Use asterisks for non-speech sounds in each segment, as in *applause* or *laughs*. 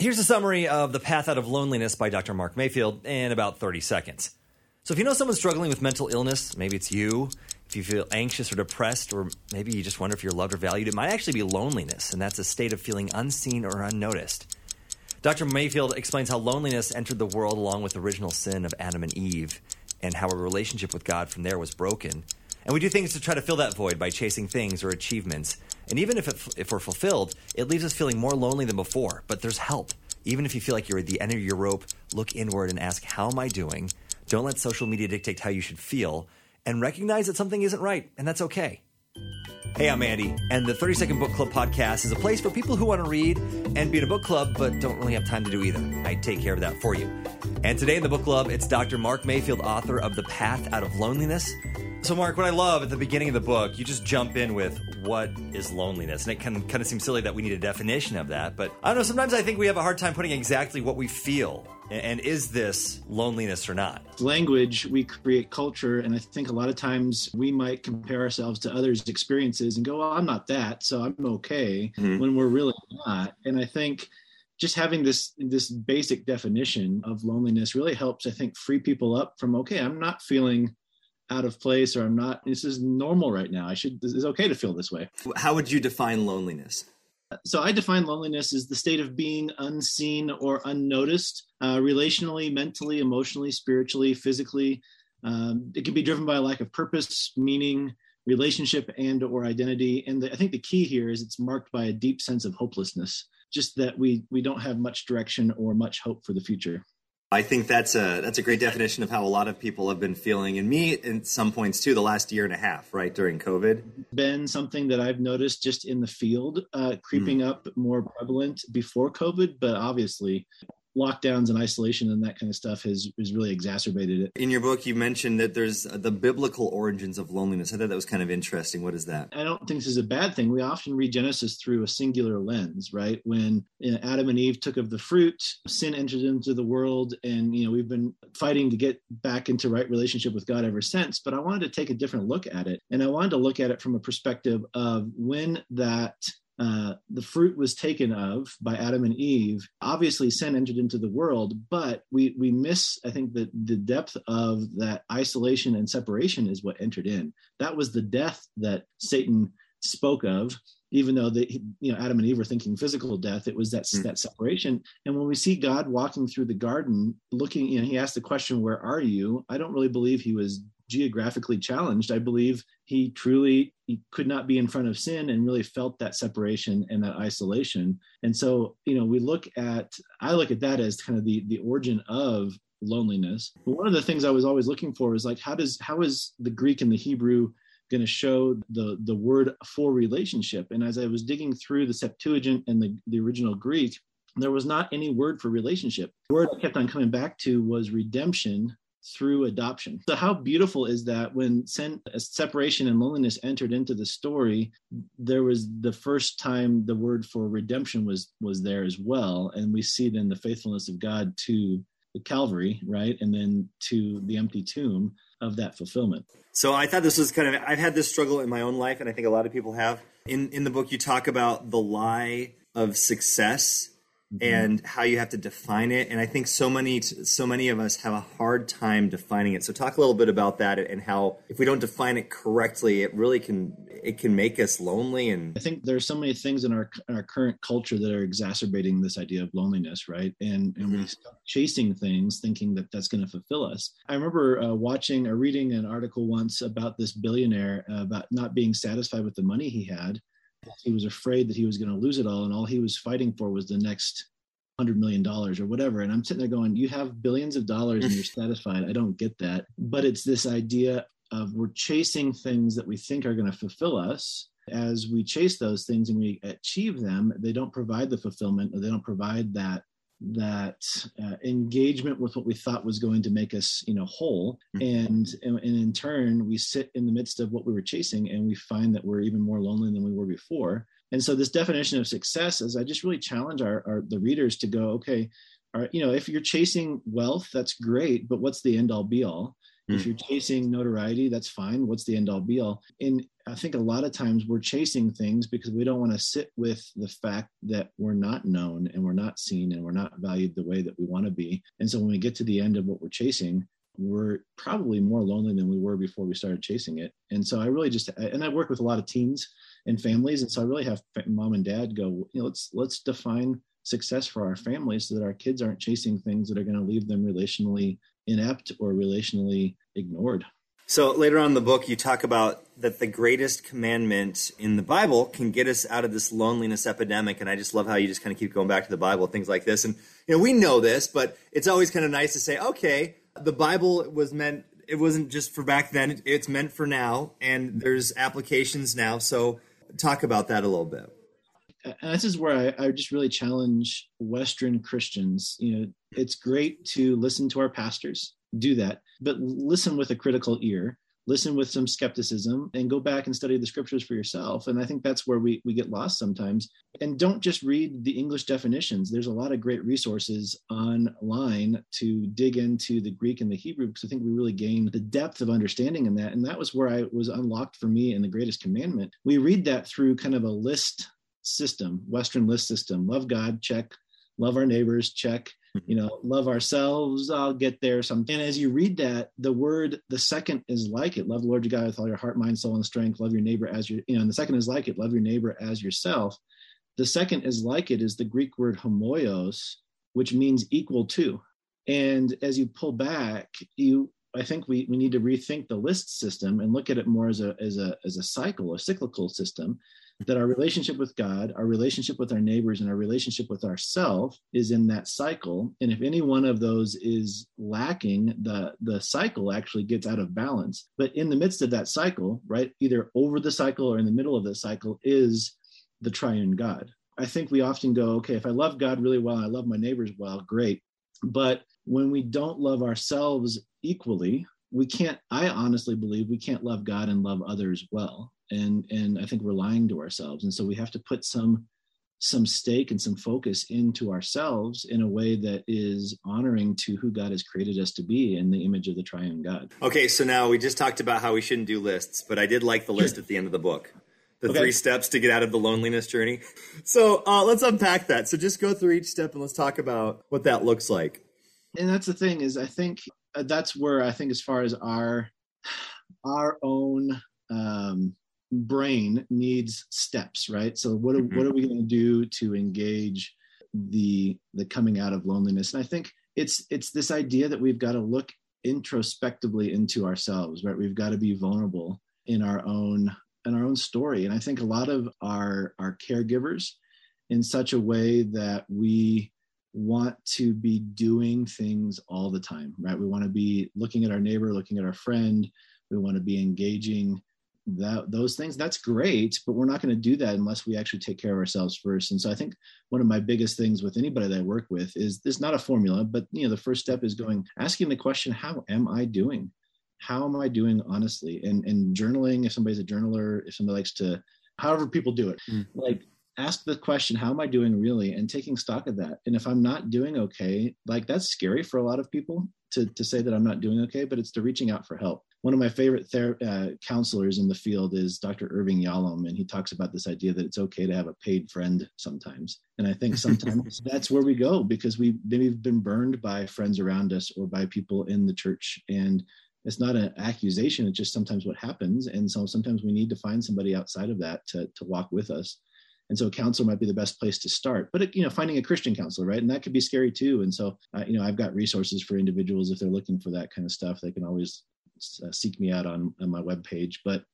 Here's a summary of The Path Out of Loneliness by Dr. Mark Mayfield in about 30 seconds. So, if you know someone struggling with mental illness, maybe it's you, if you feel anxious or depressed, or maybe you just wonder if you're loved or valued, it might actually be loneliness, and that's a state of feeling unseen or unnoticed. Dr. Mayfield explains how loneliness entered the world along with the original sin of Adam and Eve, and how a relationship with God from there was broken. And we do things to try to fill that void by chasing things or achievements. And even if, it, if we're fulfilled, it leaves us feeling more lonely than before. But there's help. Even if you feel like you're at the end of your rope, look inward and ask, How am I doing? Don't let social media dictate how you should feel and recognize that something isn't right, and that's okay. Hey, I'm Andy, and the 30 Second Book Club podcast is a place for people who want to read and be in a book club but don't really have time to do either. I take care of that for you. And today in the book club, it's Dr. Mark Mayfield, author of The Path Out of Loneliness. So, Mark, what I love at the beginning of the book, you just jump in with what is loneliness, and it can kind of seem silly that we need a definition of that. But I don't know. Sometimes I think we have a hard time putting exactly what we feel and is this loneliness or not? Language, we create culture. And I think a lot of times we might compare ourselves to others' experiences and go, well, I'm not that, so I'm okay, mm-hmm. when we're really not. And I think just having this this basic definition of loneliness really helps i think free people up from okay i'm not feeling out of place or i'm not this is normal right now i should it's okay to feel this way how would you define loneliness so I define loneliness as the state of being unseen or unnoticed, uh, relationally, mentally, emotionally, spiritually, physically. Um, it can be driven by a lack of purpose, meaning, relationship, and or identity. And the, I think the key here is it's marked by a deep sense of hopelessness, just that we we don't have much direction or much hope for the future. I think that's a that's a great definition of how a lot of people have been feeling, and me at some points too. The last year and a half, right during COVID, been something that I've noticed just in the field, uh, creeping mm. up more prevalent before COVID, but obviously lockdowns and isolation and that kind of stuff has, has really exacerbated it. In your book, you mentioned that there's uh, the biblical origins of loneliness. I thought that was kind of interesting. What is that? I don't think this is a bad thing. We often read Genesis through a singular lens, right? When you know, Adam and Eve took of the fruit, sin entered into the world, and you know we've been fighting to get back into right relationship with God ever since. But I wanted to take a different look at it, and I wanted to look at it from a perspective of when that uh, the fruit was taken of by Adam and Eve. Obviously, sin entered into the world, but we we miss, I think, that the depth of that isolation and separation is what entered in. That was the death that Satan spoke of. Even though the you know Adam and Eve were thinking physical death, it was that mm. that separation. And when we see God walking through the garden, looking, you know, he asked the question, "Where are you?" I don't really believe he was geographically challenged. I believe he truly he could not be in front of sin and really felt that separation and that isolation. And so, you know, we look at I look at that as kind of the the origin of loneliness. But one of the things I was always looking for is like how does how is the Greek and the Hebrew going to show the the word for relationship? And as I was digging through the Septuagint and the, the original Greek, there was not any word for relationship. The word I kept on coming back to was redemption through adoption. So, how beautiful is that when separation and loneliness entered into the story, there was the first time the word for redemption was was there as well, and we see then the faithfulness of God to the Calvary, right, and then to the empty tomb of that fulfillment. So, I thought this was kind of I've had this struggle in my own life, and I think a lot of people have. In in the book, you talk about the lie of success Mm-hmm. and how you have to define it and i think so many so many of us have a hard time defining it so talk a little bit about that and how if we don't define it correctly it really can it can make us lonely and i think there's so many things in our in our current culture that are exacerbating this idea of loneliness right and and mm-hmm. we start chasing things thinking that that's going to fulfill us i remember uh, watching or reading an article once about this billionaire uh, about not being satisfied with the money he had he was afraid that he was going to lose it all, and all he was fighting for was the next hundred million dollars or whatever. And I'm sitting there going, "You have billions of dollars and you're *laughs* satisfied." I don't get that, but it's this idea of we're chasing things that we think are going to fulfill us. As we chase those things and we achieve them, they don't provide the fulfillment, or they don't provide that that uh, engagement with what we thought was going to make us you know whole. Mm-hmm. and, and in turn we sit in the midst of what we were chasing and we find that we're even more lonely than we were before. And so this definition of success is i just really challenge our, our the readers to go okay all right you know if you're chasing wealth that's great but what's the end all be all Mm. If you're chasing notoriety, that's fine. What's the end all be all? And I think a lot of times we're chasing things because we don't want to sit with the fact that we're not known and we're not seen and we're not valued the way that we want to be. And so when we get to the end of what we're chasing, we're probably more lonely than we were before we started chasing it. And so I really just and I work with a lot of teens and families, and so I really have mom and dad go, you know, let's let's define success for our families so that our kids aren't chasing things that are going to leave them relationally inept or relationally ignored. So later on in the book, you talk about that the greatest commandment in the Bible can get us out of this loneliness epidemic. And I just love how you just kind of keep going back to the Bible, things like this. And you know, we know this, but it's always kind of nice to say, okay, the Bible was meant. It wasn't just for back then; it's meant for now, and there's applications now. So, talk about that a little bit. And this is where I, I just really challenge Western Christians. You know, it's great to listen to our pastors, do that, but listen with a critical ear listen with some skepticism and go back and study the scriptures for yourself. And i think that's where we, we get lost sometimes. And don't just read the english definitions. There's a lot of great resources online to dig into the greek and the hebrew because i think we really gain the depth of understanding in that. And that was where i was unlocked for me in the greatest commandment. We read that through kind of a list system western list system. Love god check. Love our neighbors check. You know love ourselves i'll get there some and as you read that the word the second is like it. Love the lord your god with all your heart mind soul and strength. Love your neighbor as your you know and the second is like it. Love your neighbor as yourself. The second is like it is the greek word homoios which means equal to. And as you pull back you i think we, we need to rethink the list system and look at it more as a as a as a cycle a cyclical system that our relationship with God, our relationship with our neighbors, and our relationship with ourself is in that cycle. And if any one of those is lacking, the the cycle actually gets out of balance. But in the midst of that cycle, right, either over the cycle or in the middle of the cycle is the triune God. I think we often go, okay, if I love God really well and I love my neighbors well, great. But when we don't love ourselves equally, we can't i honestly believe we can't love god and love others well and and i think we're lying to ourselves and so we have to put some some stake and some focus into ourselves in a way that is honoring to who God has created us to be in the image of the triune God. Okay, so now we just talked about how we shouldn't do lists, but I did like the list at the end of the book. The okay. three steps to get out of the loneliness journey. So uh, let's unpack that. So just go through each step and let's talk about what that looks like. And that's the thing is, I think that's where I think, as far as our our own um, brain needs steps, right? So what are, mm-hmm. what are we going to do to engage the the coming out of loneliness? And I think it's it's this idea that we've got to look introspectively into ourselves, right? We've got to be vulnerable in our own in our own story. And I think a lot of our our caregivers in such a way that we want to be doing things all the time, right? We want to be looking at our neighbor, looking at our friend. We want to be engaging that those things that's great but we're not going to do that unless we actually take care of ourselves first and so i think one of my biggest things with anybody that i work with is this not a formula but you know the first step is going asking the question how am i doing how am i doing honestly and and journaling if somebody's a journaler if somebody likes to however people do it mm. like ask the question how am i doing really and taking stock of that and if i'm not doing okay like that's scary for a lot of people to, to say that i'm not doing okay but it's to reaching out for help one of my favorite ther- uh, counselors in the field is Dr. Irving Yalom, and he talks about this idea that it's okay to have a paid friend sometimes. And I think sometimes *laughs* that's where we go because we maybe have been burned by friends around us or by people in the church. And it's not an accusation; it's just sometimes what happens. And so sometimes we need to find somebody outside of that to to walk with us. And so a counselor might be the best place to start, but you know, finding a Christian counselor, right? And that could be scary too. And so, uh, you know, I've got resources for individuals if they're looking for that kind of stuff. They can always uh, seek me out on, on my webpage. But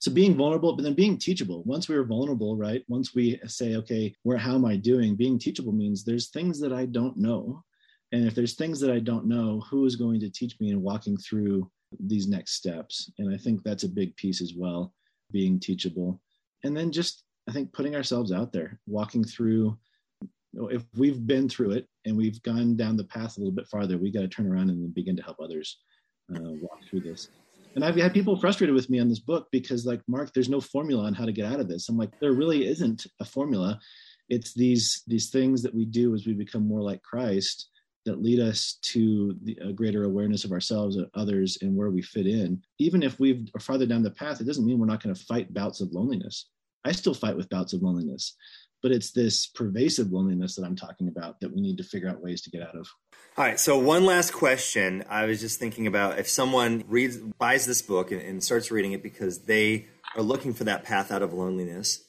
so being vulnerable, but then being teachable. Once we are vulnerable, right? Once we say, okay, where how am I doing? Being teachable means there's things that I don't know. And if there's things that I don't know, who is going to teach me in walking through these next steps? And I think that's a big piece as well, being teachable. And then just I think putting ourselves out there, walking through if we've been through it and we've gone down the path a little bit farther, we got to turn around and begin to help others uh, walk through this. And I've had people frustrated with me on this book because, like, Mark, there's no formula on how to get out of this. I'm like, there really isn't a formula. It's these these things that we do as we become more like Christ that lead us to the, a greater awareness of ourselves and others and where we fit in. Even if we've are farther down the path, it doesn't mean we're not going to fight bouts of loneliness. I still fight with bouts of loneliness, but it's this pervasive loneliness that I'm talking about that we need to figure out ways to get out of. All right. So one last question. I was just thinking about if someone reads, buys this book and, and starts reading it because they are looking for that path out of loneliness,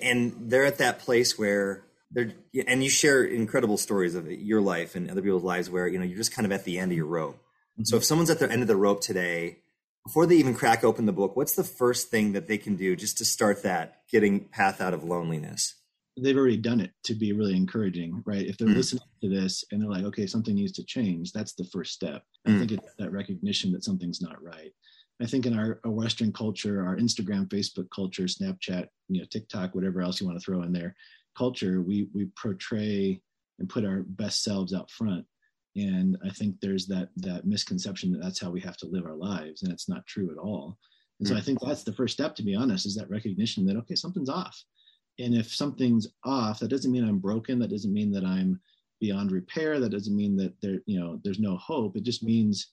and they're at that place where they're, and you share incredible stories of your life and other people's lives where you know you're just kind of at the end of your rope. Mm-hmm. So if someone's at the end of the rope today, before they even crack open the book, what's the first thing that they can do just to start that getting path out of loneliness? they've already done it to be really encouraging, right? If they're mm. listening to this and they're like, okay, something needs to change, that's the first step. Mm. I think it's that recognition that something's not right. I think in our, our, Western culture, our Instagram, Facebook culture, Snapchat, you know, TikTok, whatever else you want to throw in there, culture, we we portray and put our best selves out front. And I think there's that that misconception that that's how we have to live our lives, and it's not true at all. And so. I think mm-hmm. that's the first step, to be honest, is that recognition that okay, something's off. And if something's off that doesn't mean i'm broken. That doesn't mean that i'm beyond repair. That doesn't mean that there you know there's no hope. It just means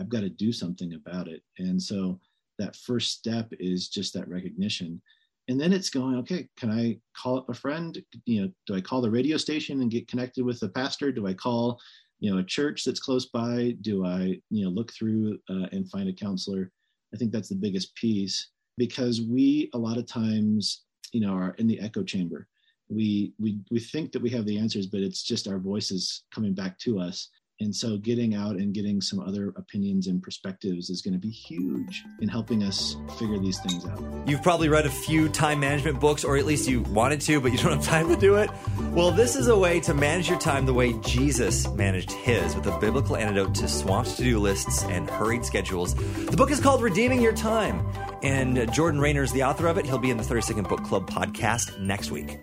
i've got to do something about it. And so that first step is just that recognition and then it's going okay can i call up a friend? You know do i call the radio station and get connected with the pastor? Do i call you know a church that's close by? Do i you know look through uh, and find a counselor? I think that's the biggest piece because we a lot of times you know are in the echo chamber. We we we think that we have the answers but it's just our voices coming back to us and so getting out and getting some other opinions and perspectives is going to be huge in helping us figure these things out. You've probably read a few time management books, or at least you wanted to, but you don't have time to do it. Well, this is a way to manage your time the way Jesus managed his with a biblical antidote to swamped to do lists and hurried schedules. The book is called Redeeming Your Time, and Jordan Raynor is the author of it. He'll be in the 30 Second Book Club podcast next week.